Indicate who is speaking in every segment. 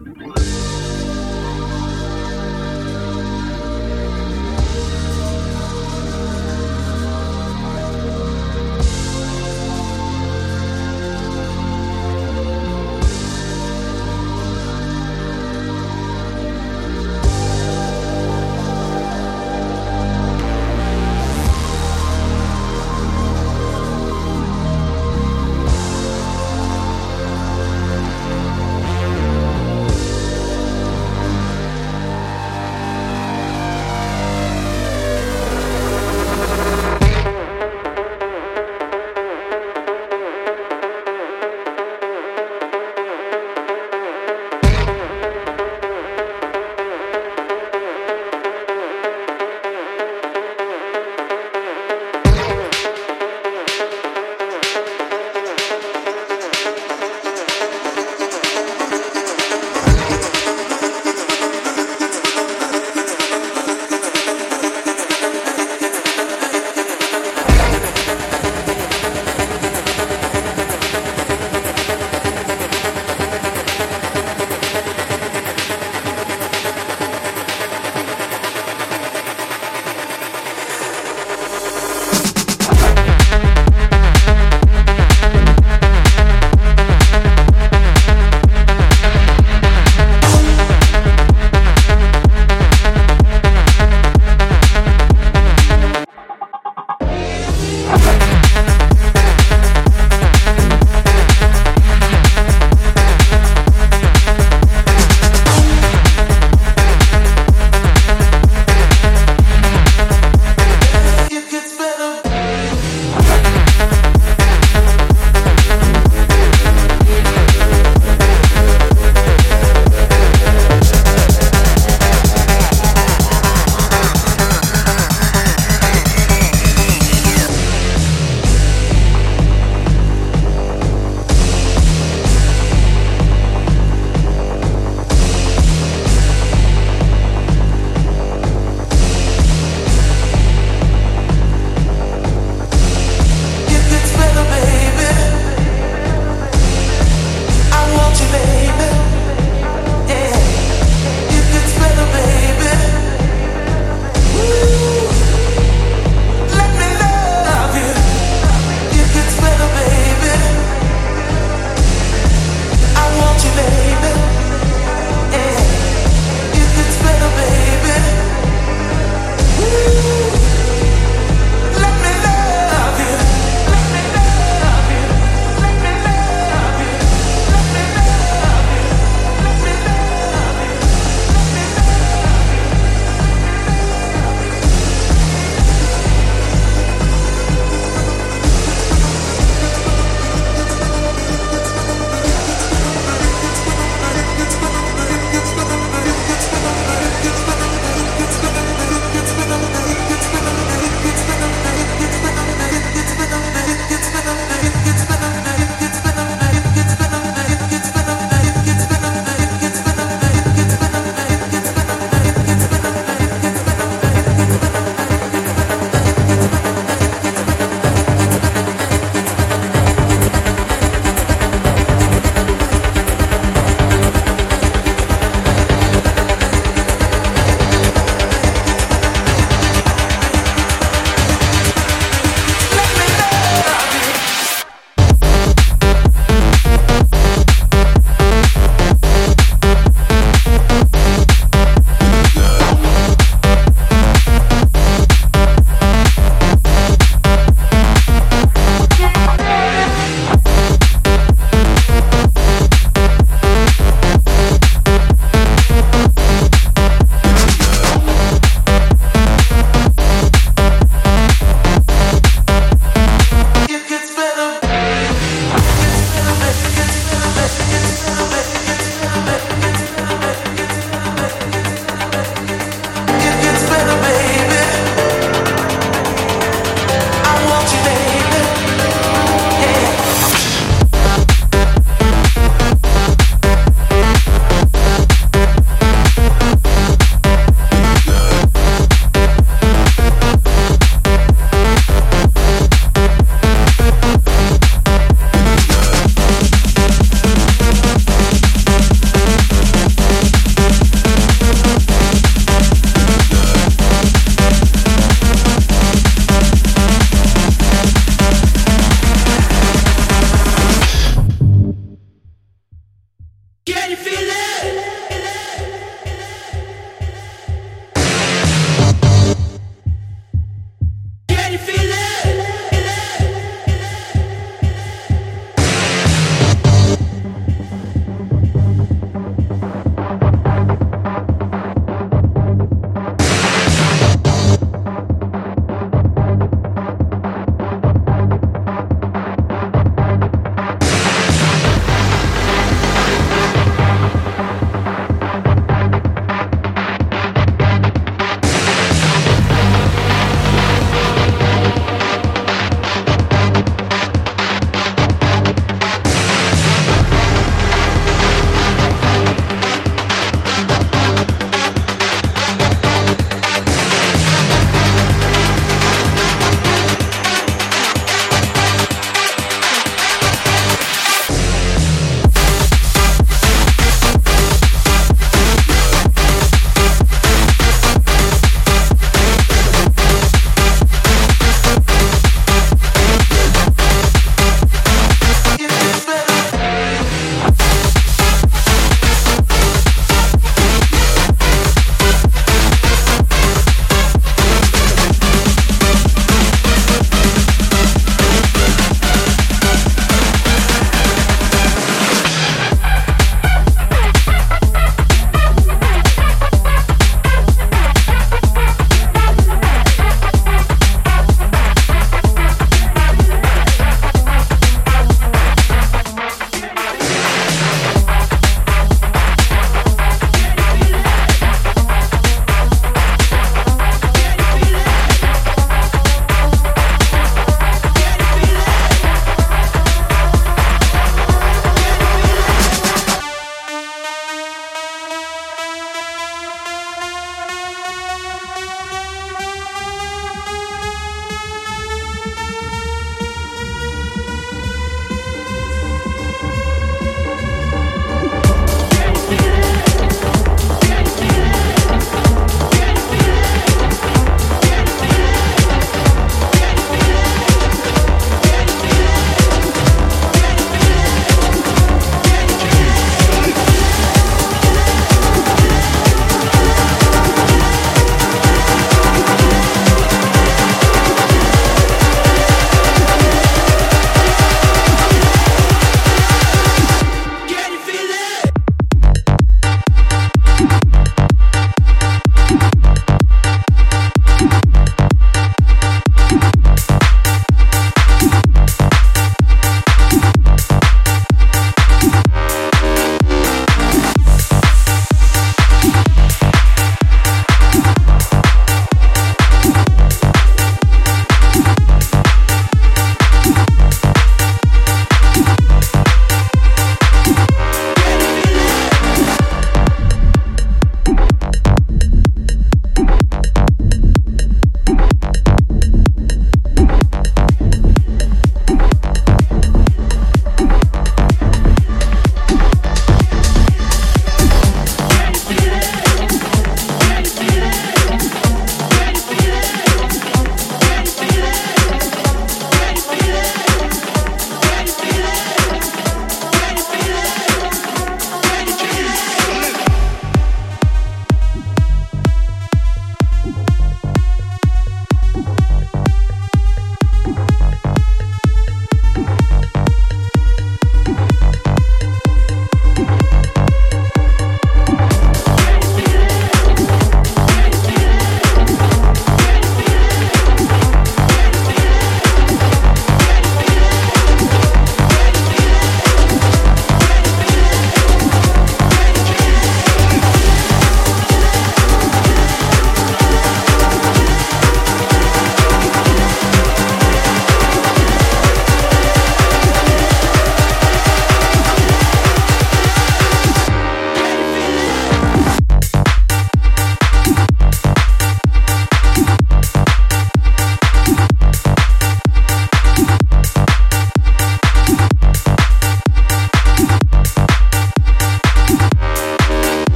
Speaker 1: Música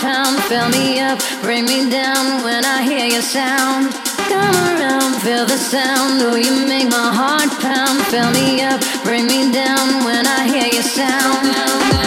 Speaker 1: pound. Fill me up, bring me down when I hear your sound. Come around, feel the sound. Oh, you make my heart pound. Fill me up, bring me down when I hear your sound.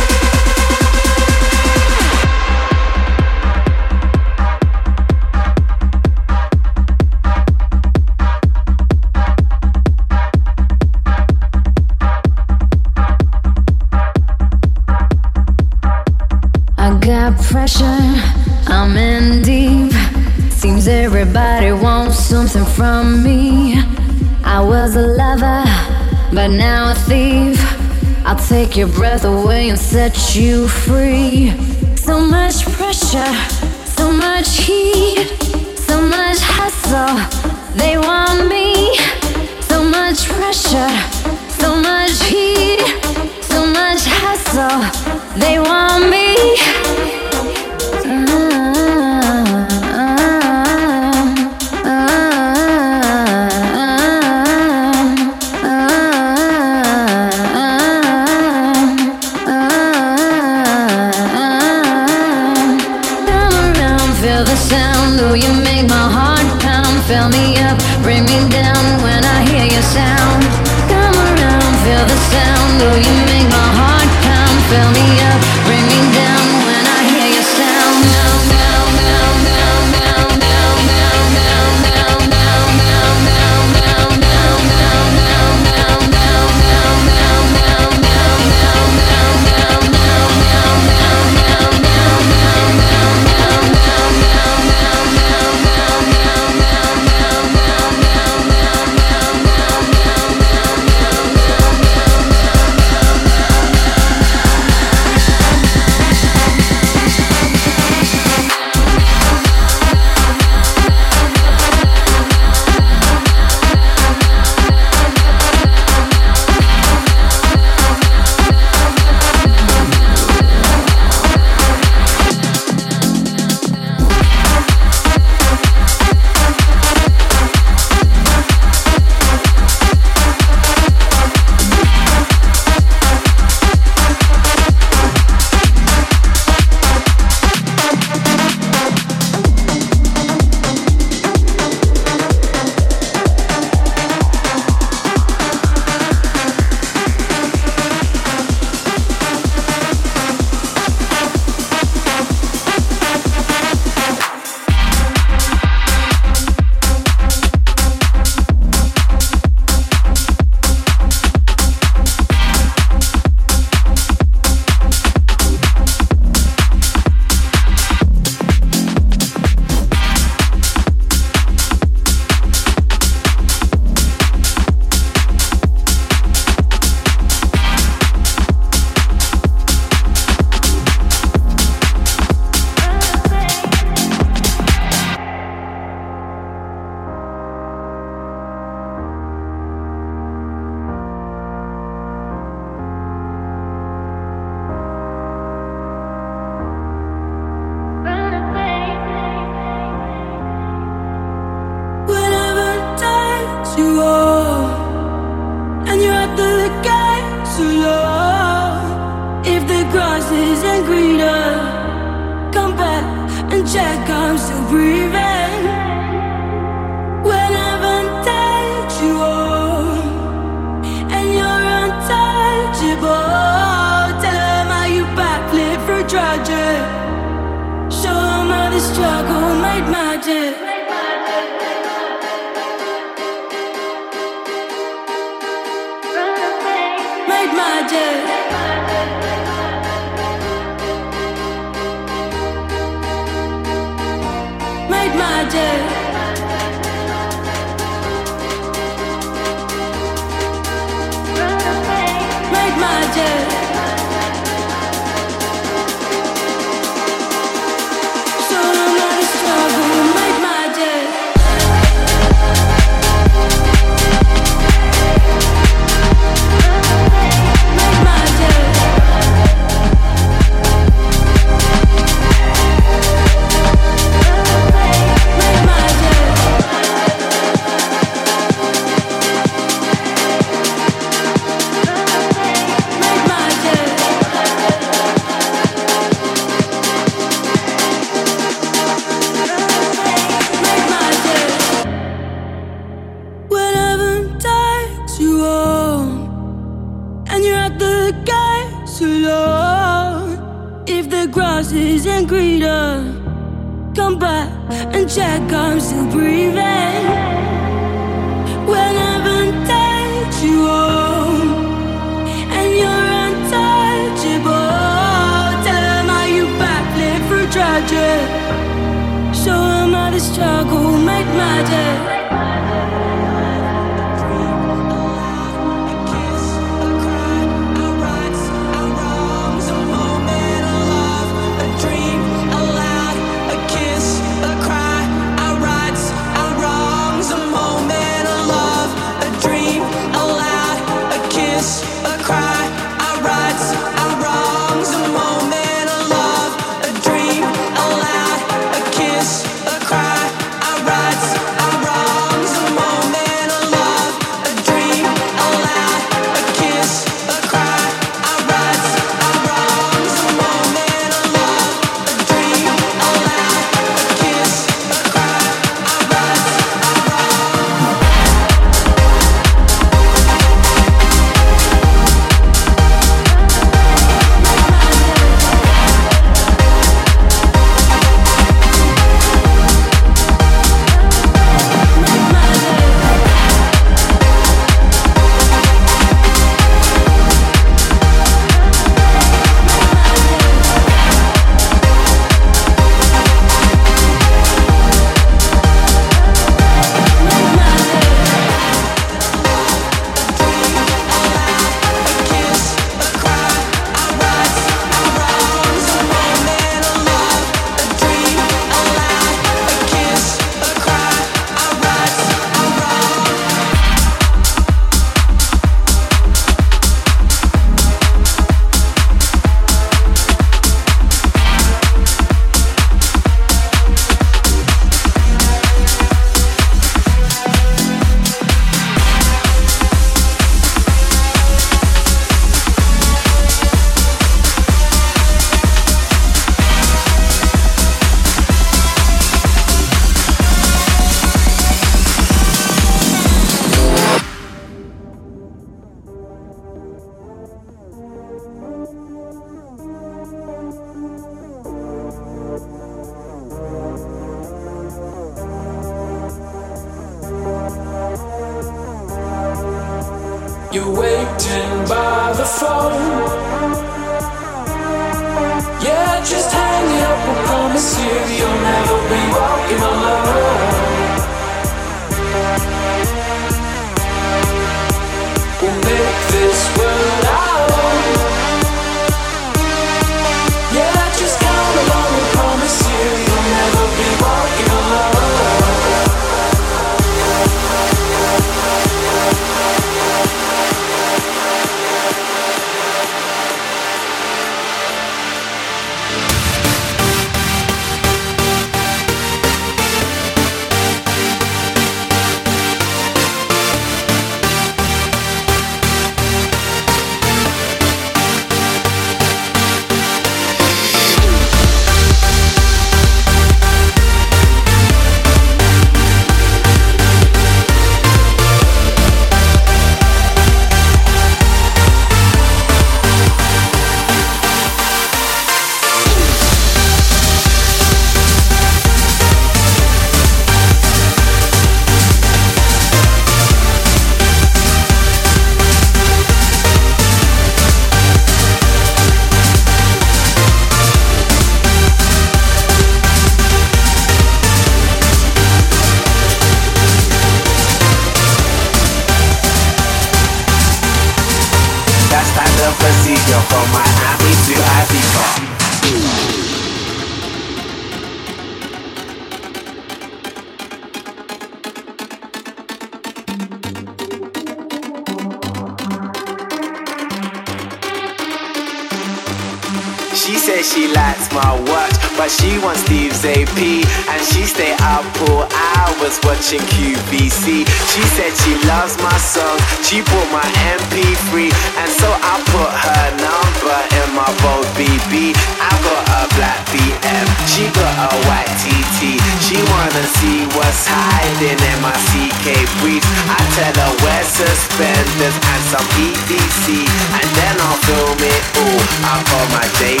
Speaker 2: See what's hiding in my CK briefs. I tell her wear suspenders and some EDC. And then I'll film it all. I call my JV.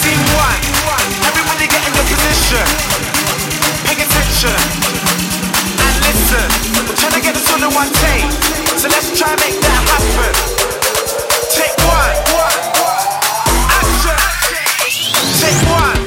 Speaker 2: Scene one. Everybody get in your position. Pay attention and listen. We're trying to get this all in one take. So let's try and make that happen. Take one. Action. Take one.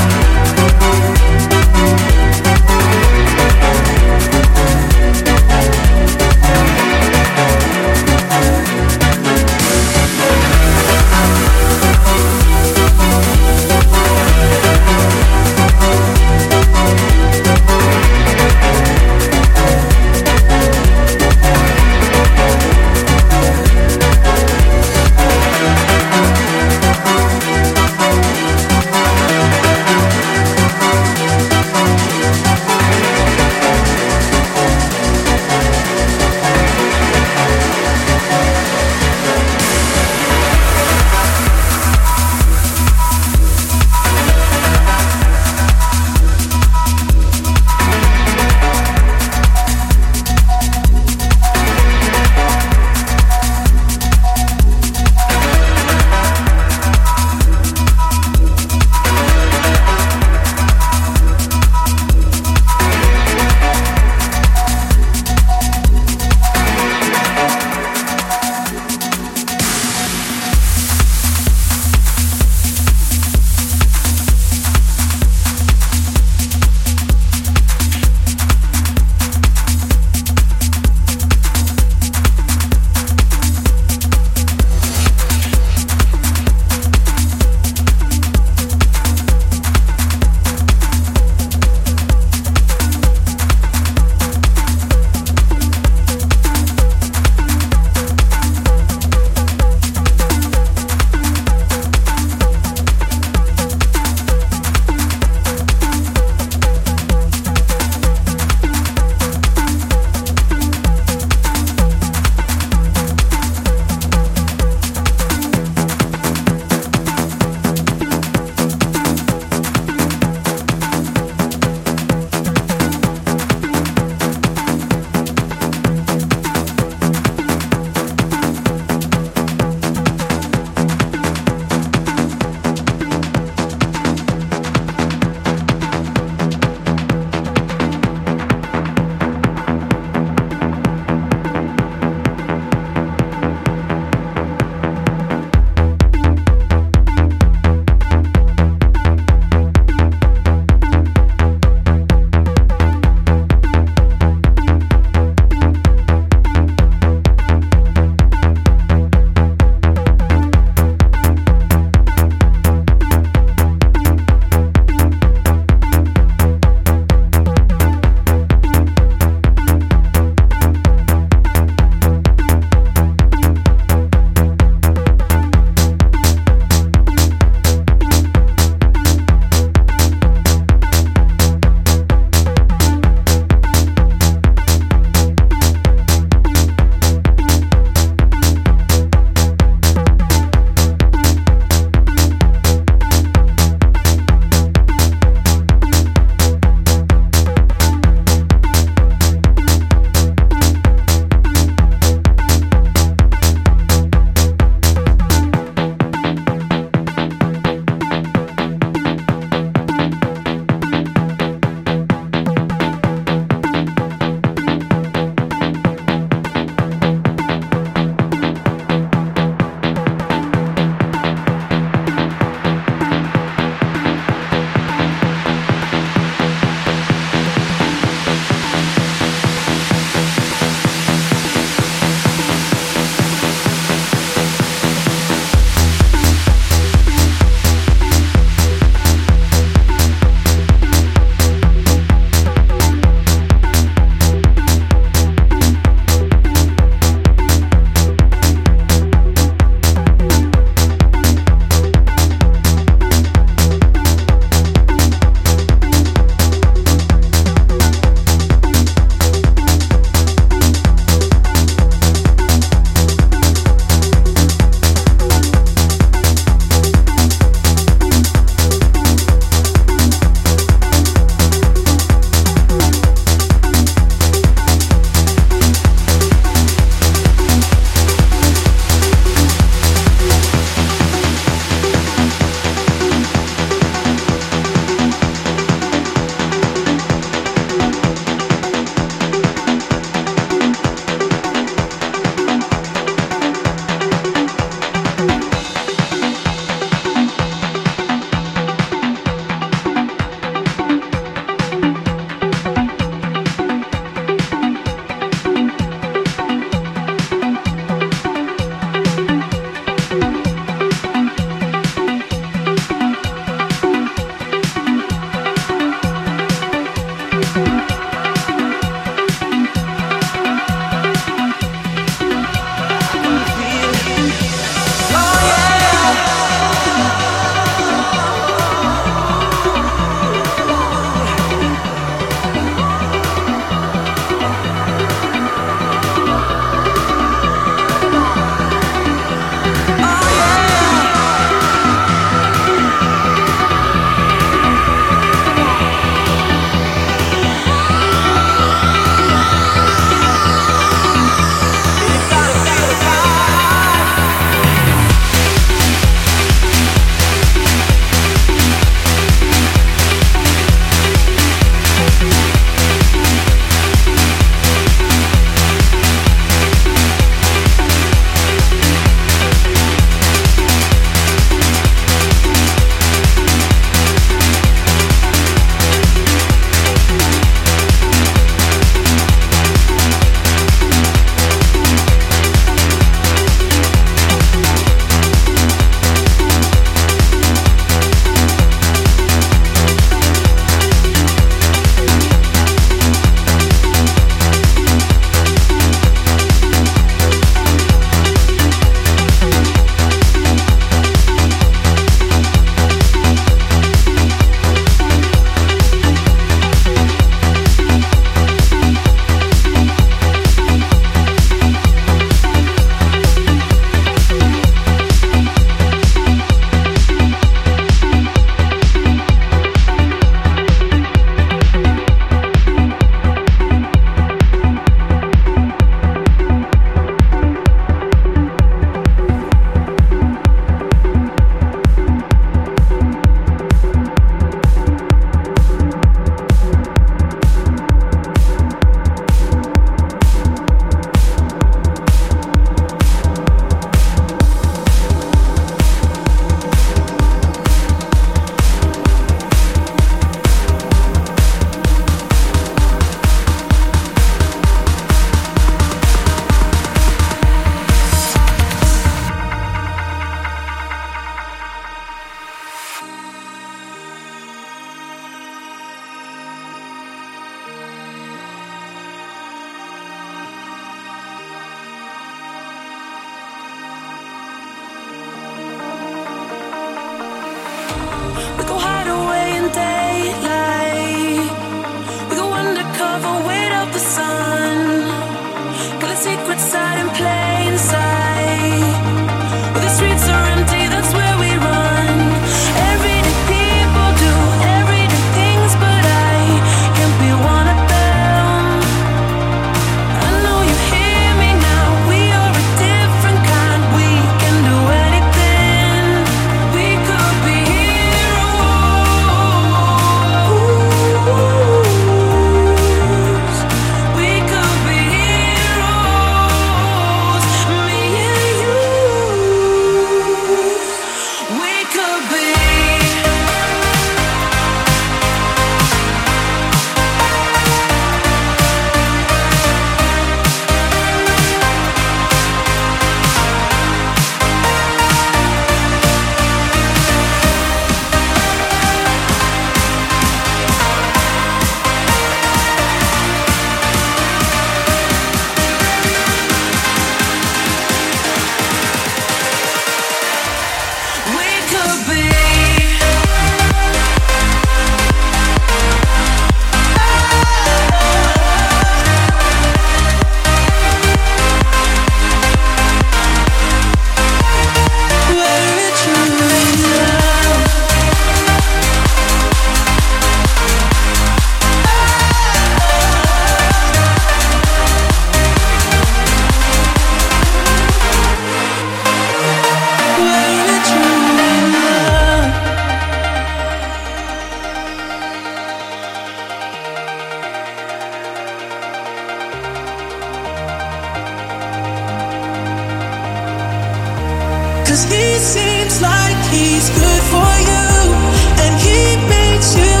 Speaker 3: Cause he seems like he's good for you, and he makes you.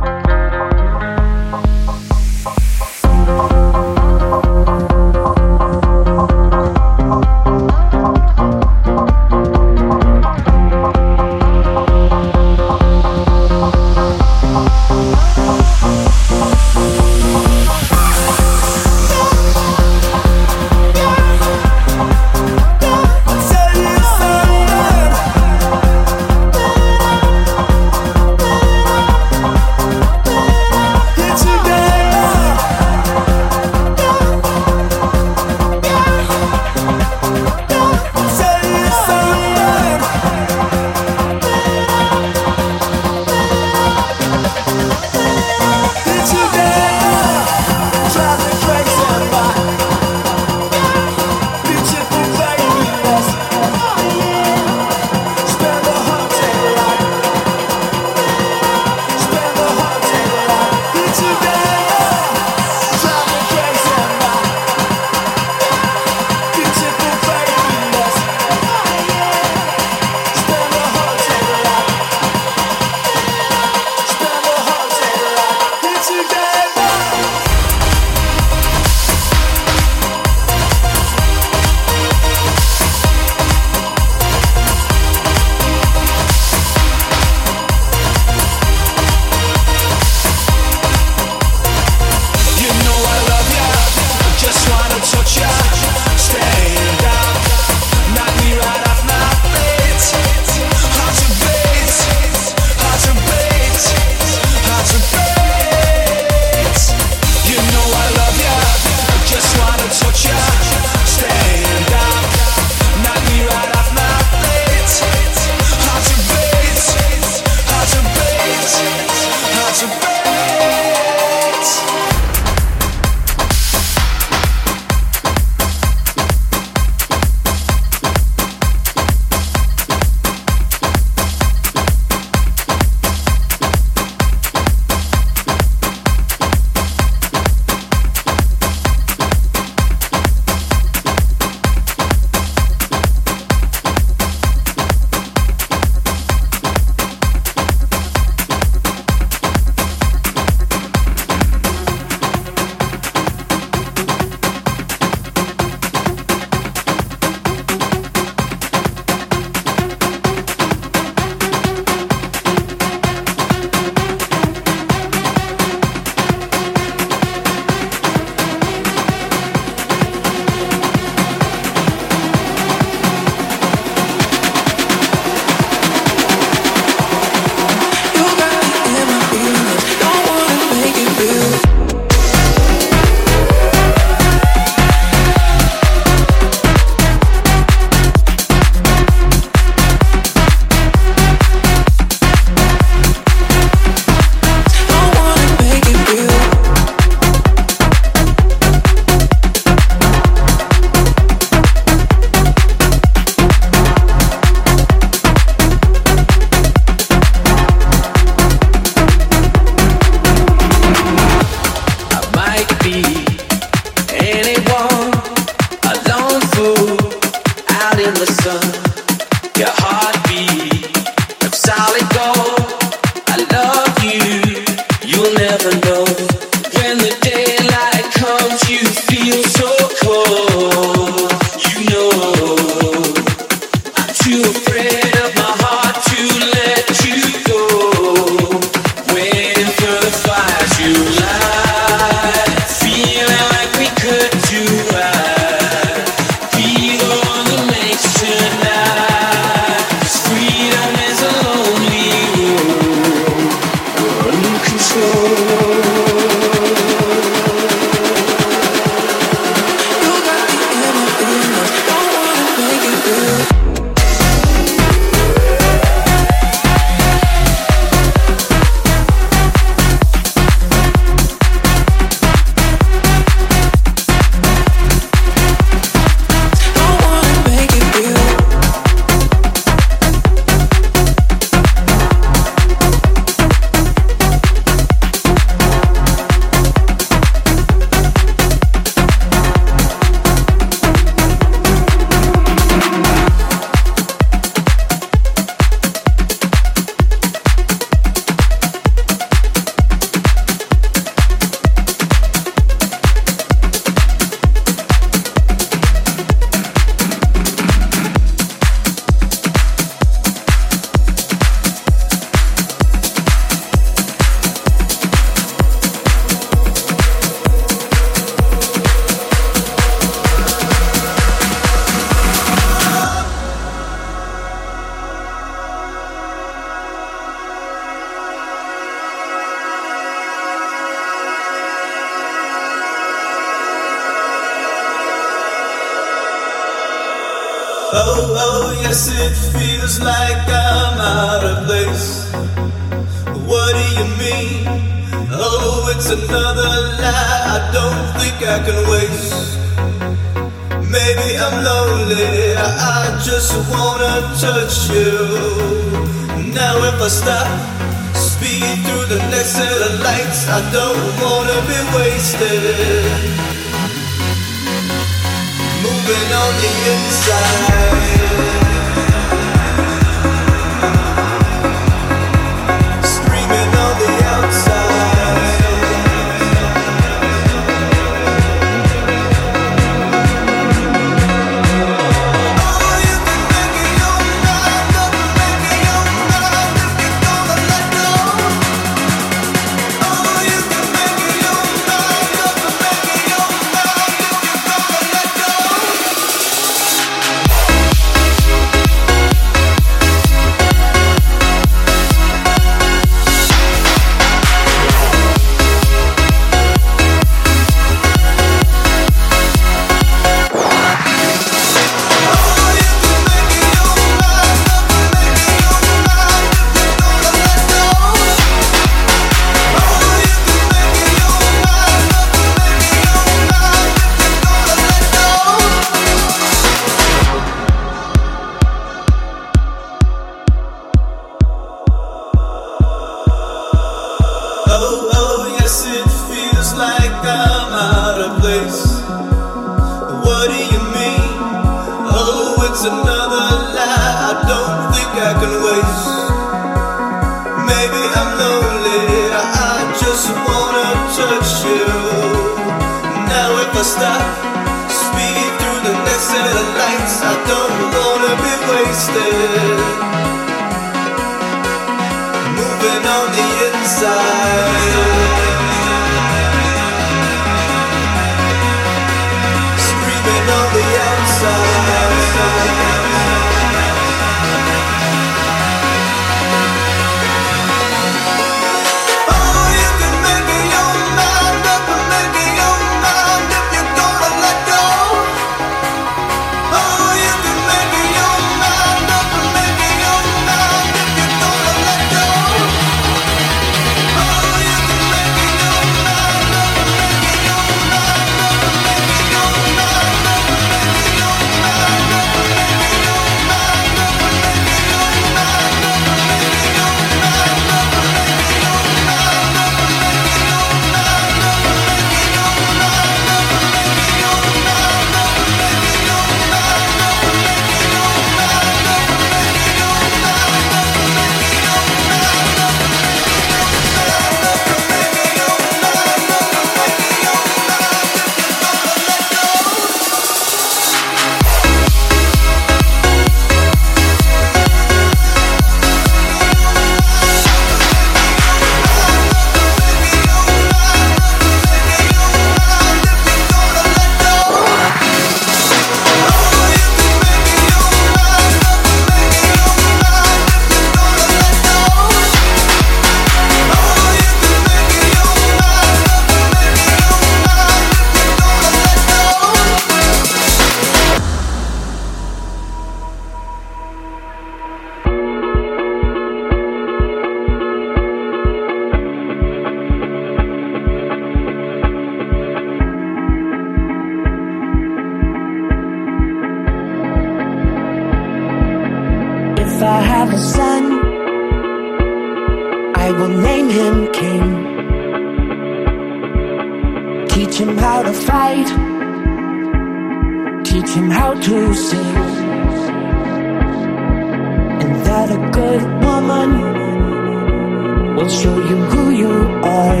Speaker 3: will show you who you are.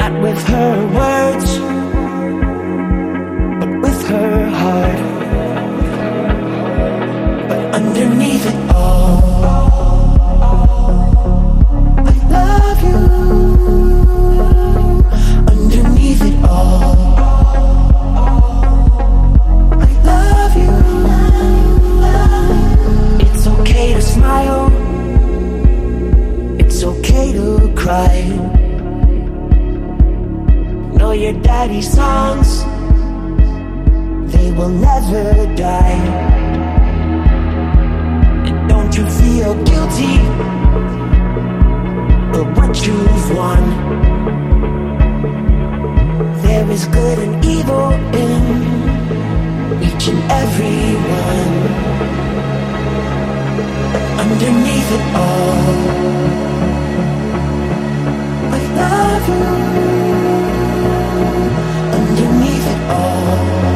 Speaker 3: Not with her words.
Speaker 4: daddy songs, they will never die. And don't you feel guilty for what you've won? There is good and evil in each and every one. Underneath it all, I love you. Underneath it all.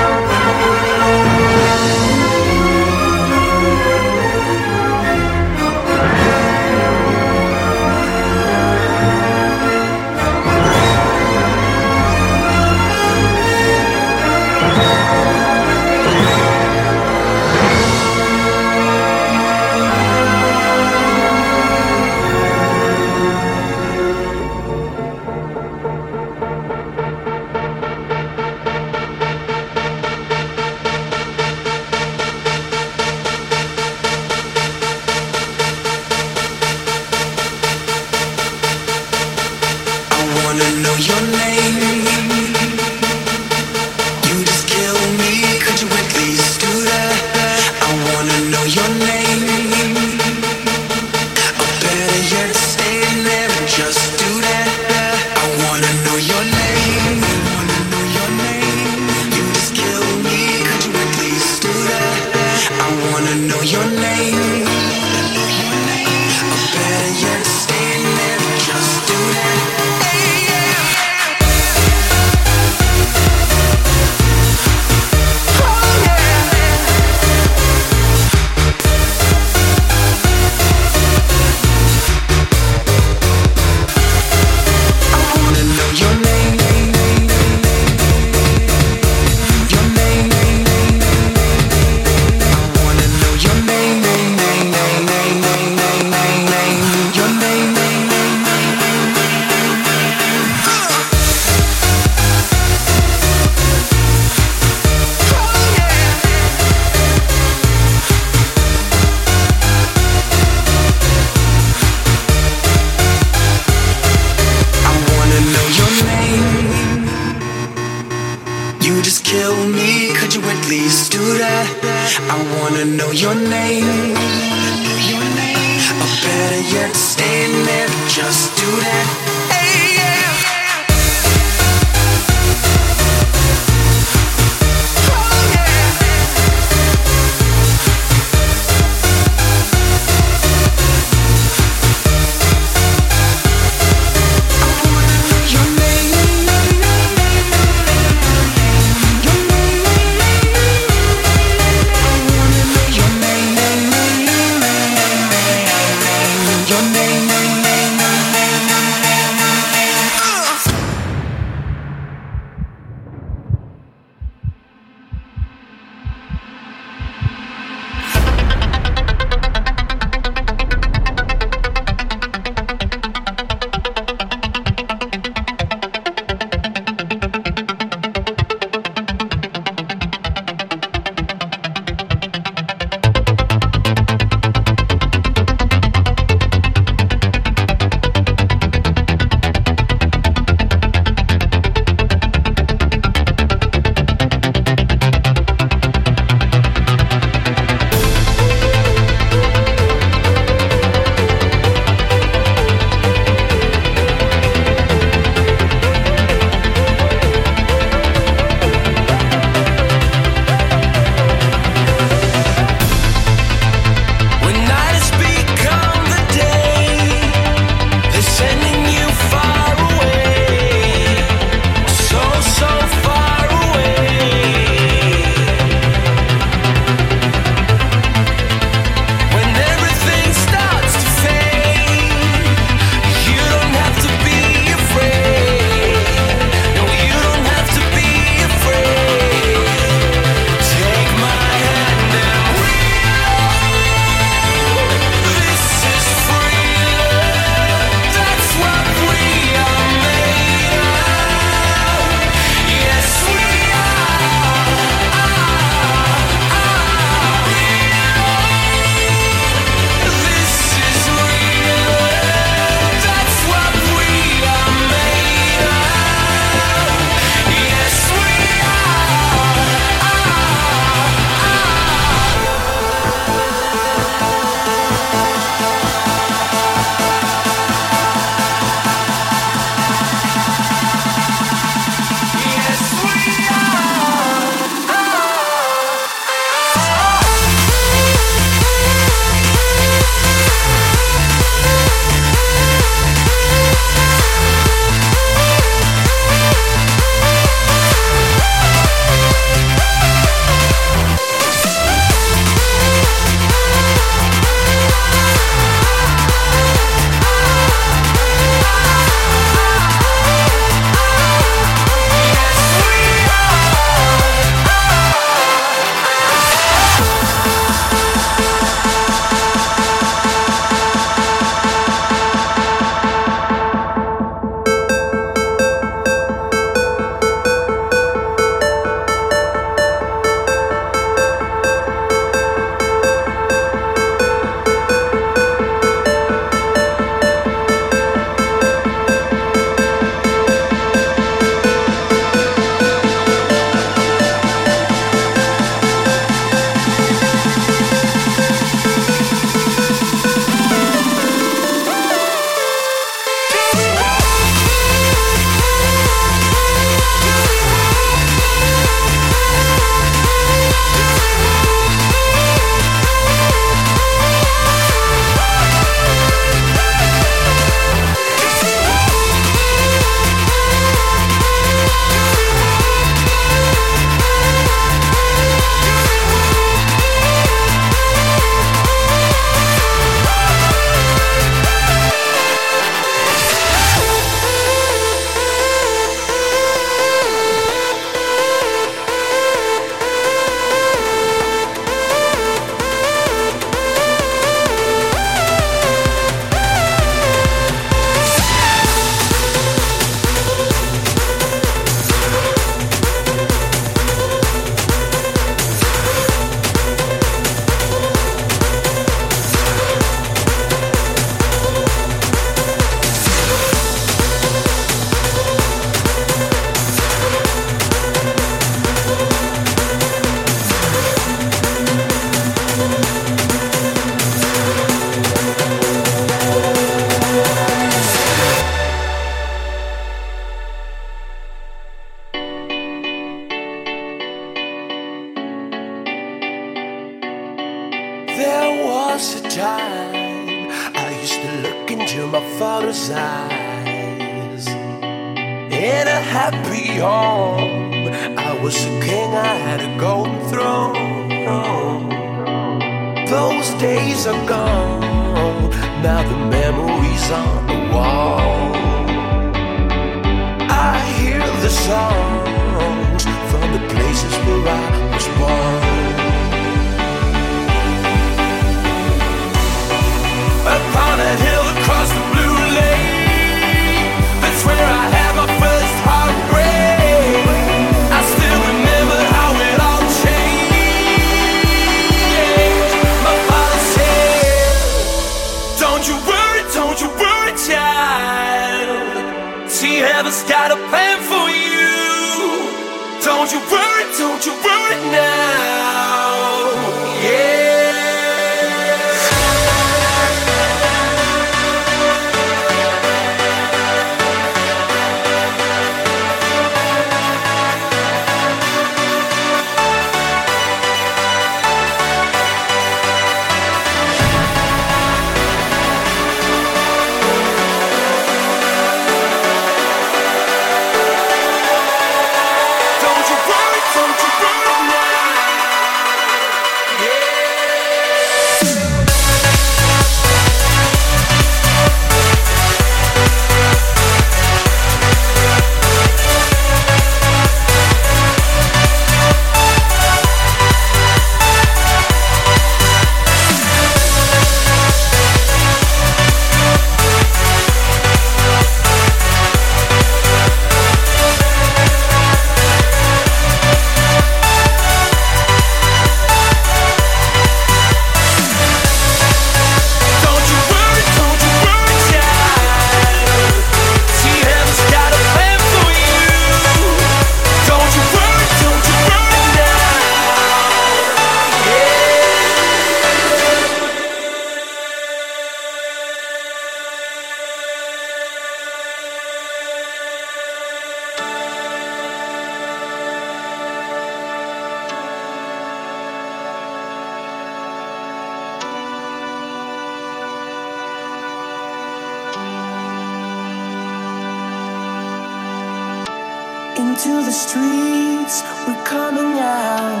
Speaker 5: Into the streets, we're coming out.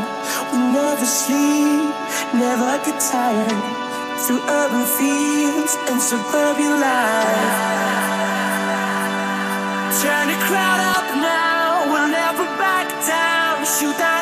Speaker 5: We never sleep, never get tired. Through urban fields and suburban life. Turn the crowd up now, we'll never back down. Shoot down.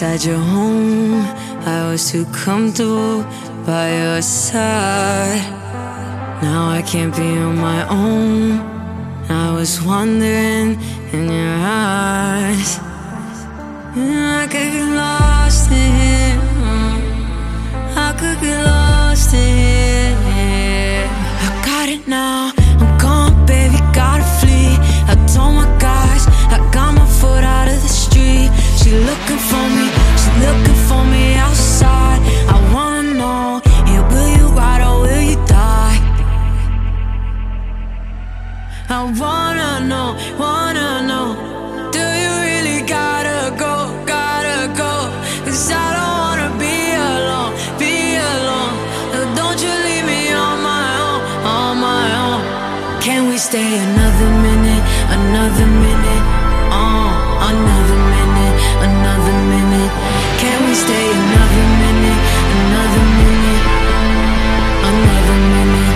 Speaker 1: inside your home. I was too comfortable by your side. Now I can't be on my own. I was wandering in your eyes. I could get lost in here. I could get lost in here. I got it now. I'm gone, baby. Gotta flee. I told my stay another minute, another minute? Uh, another minute, another minute. Can we stay another minute, another minute? Another minute.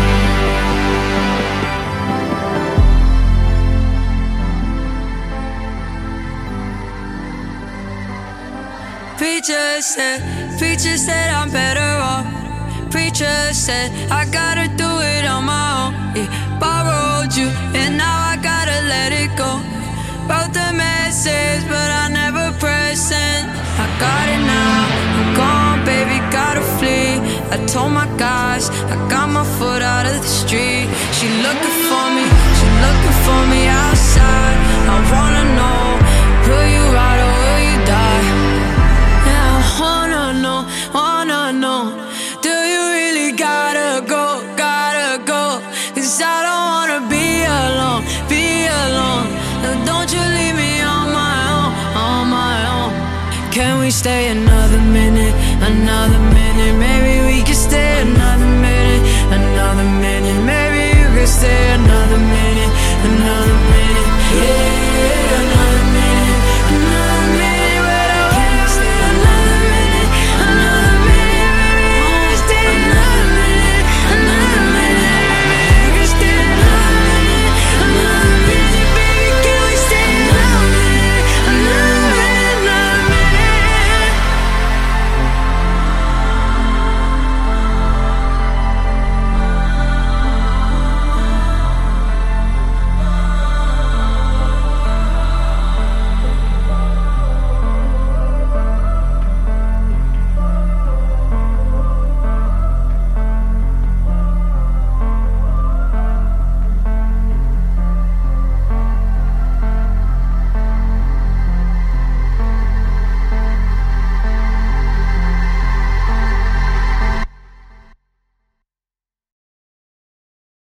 Speaker 1: Preacher said, preacher said I'm better off. Preacher said I gotta but I never send. I got it now, I'm gone, baby, gotta flee. I told my guys I got my foot out of the street. She looking for me, she looking for me outside. I wanna know, will you ride or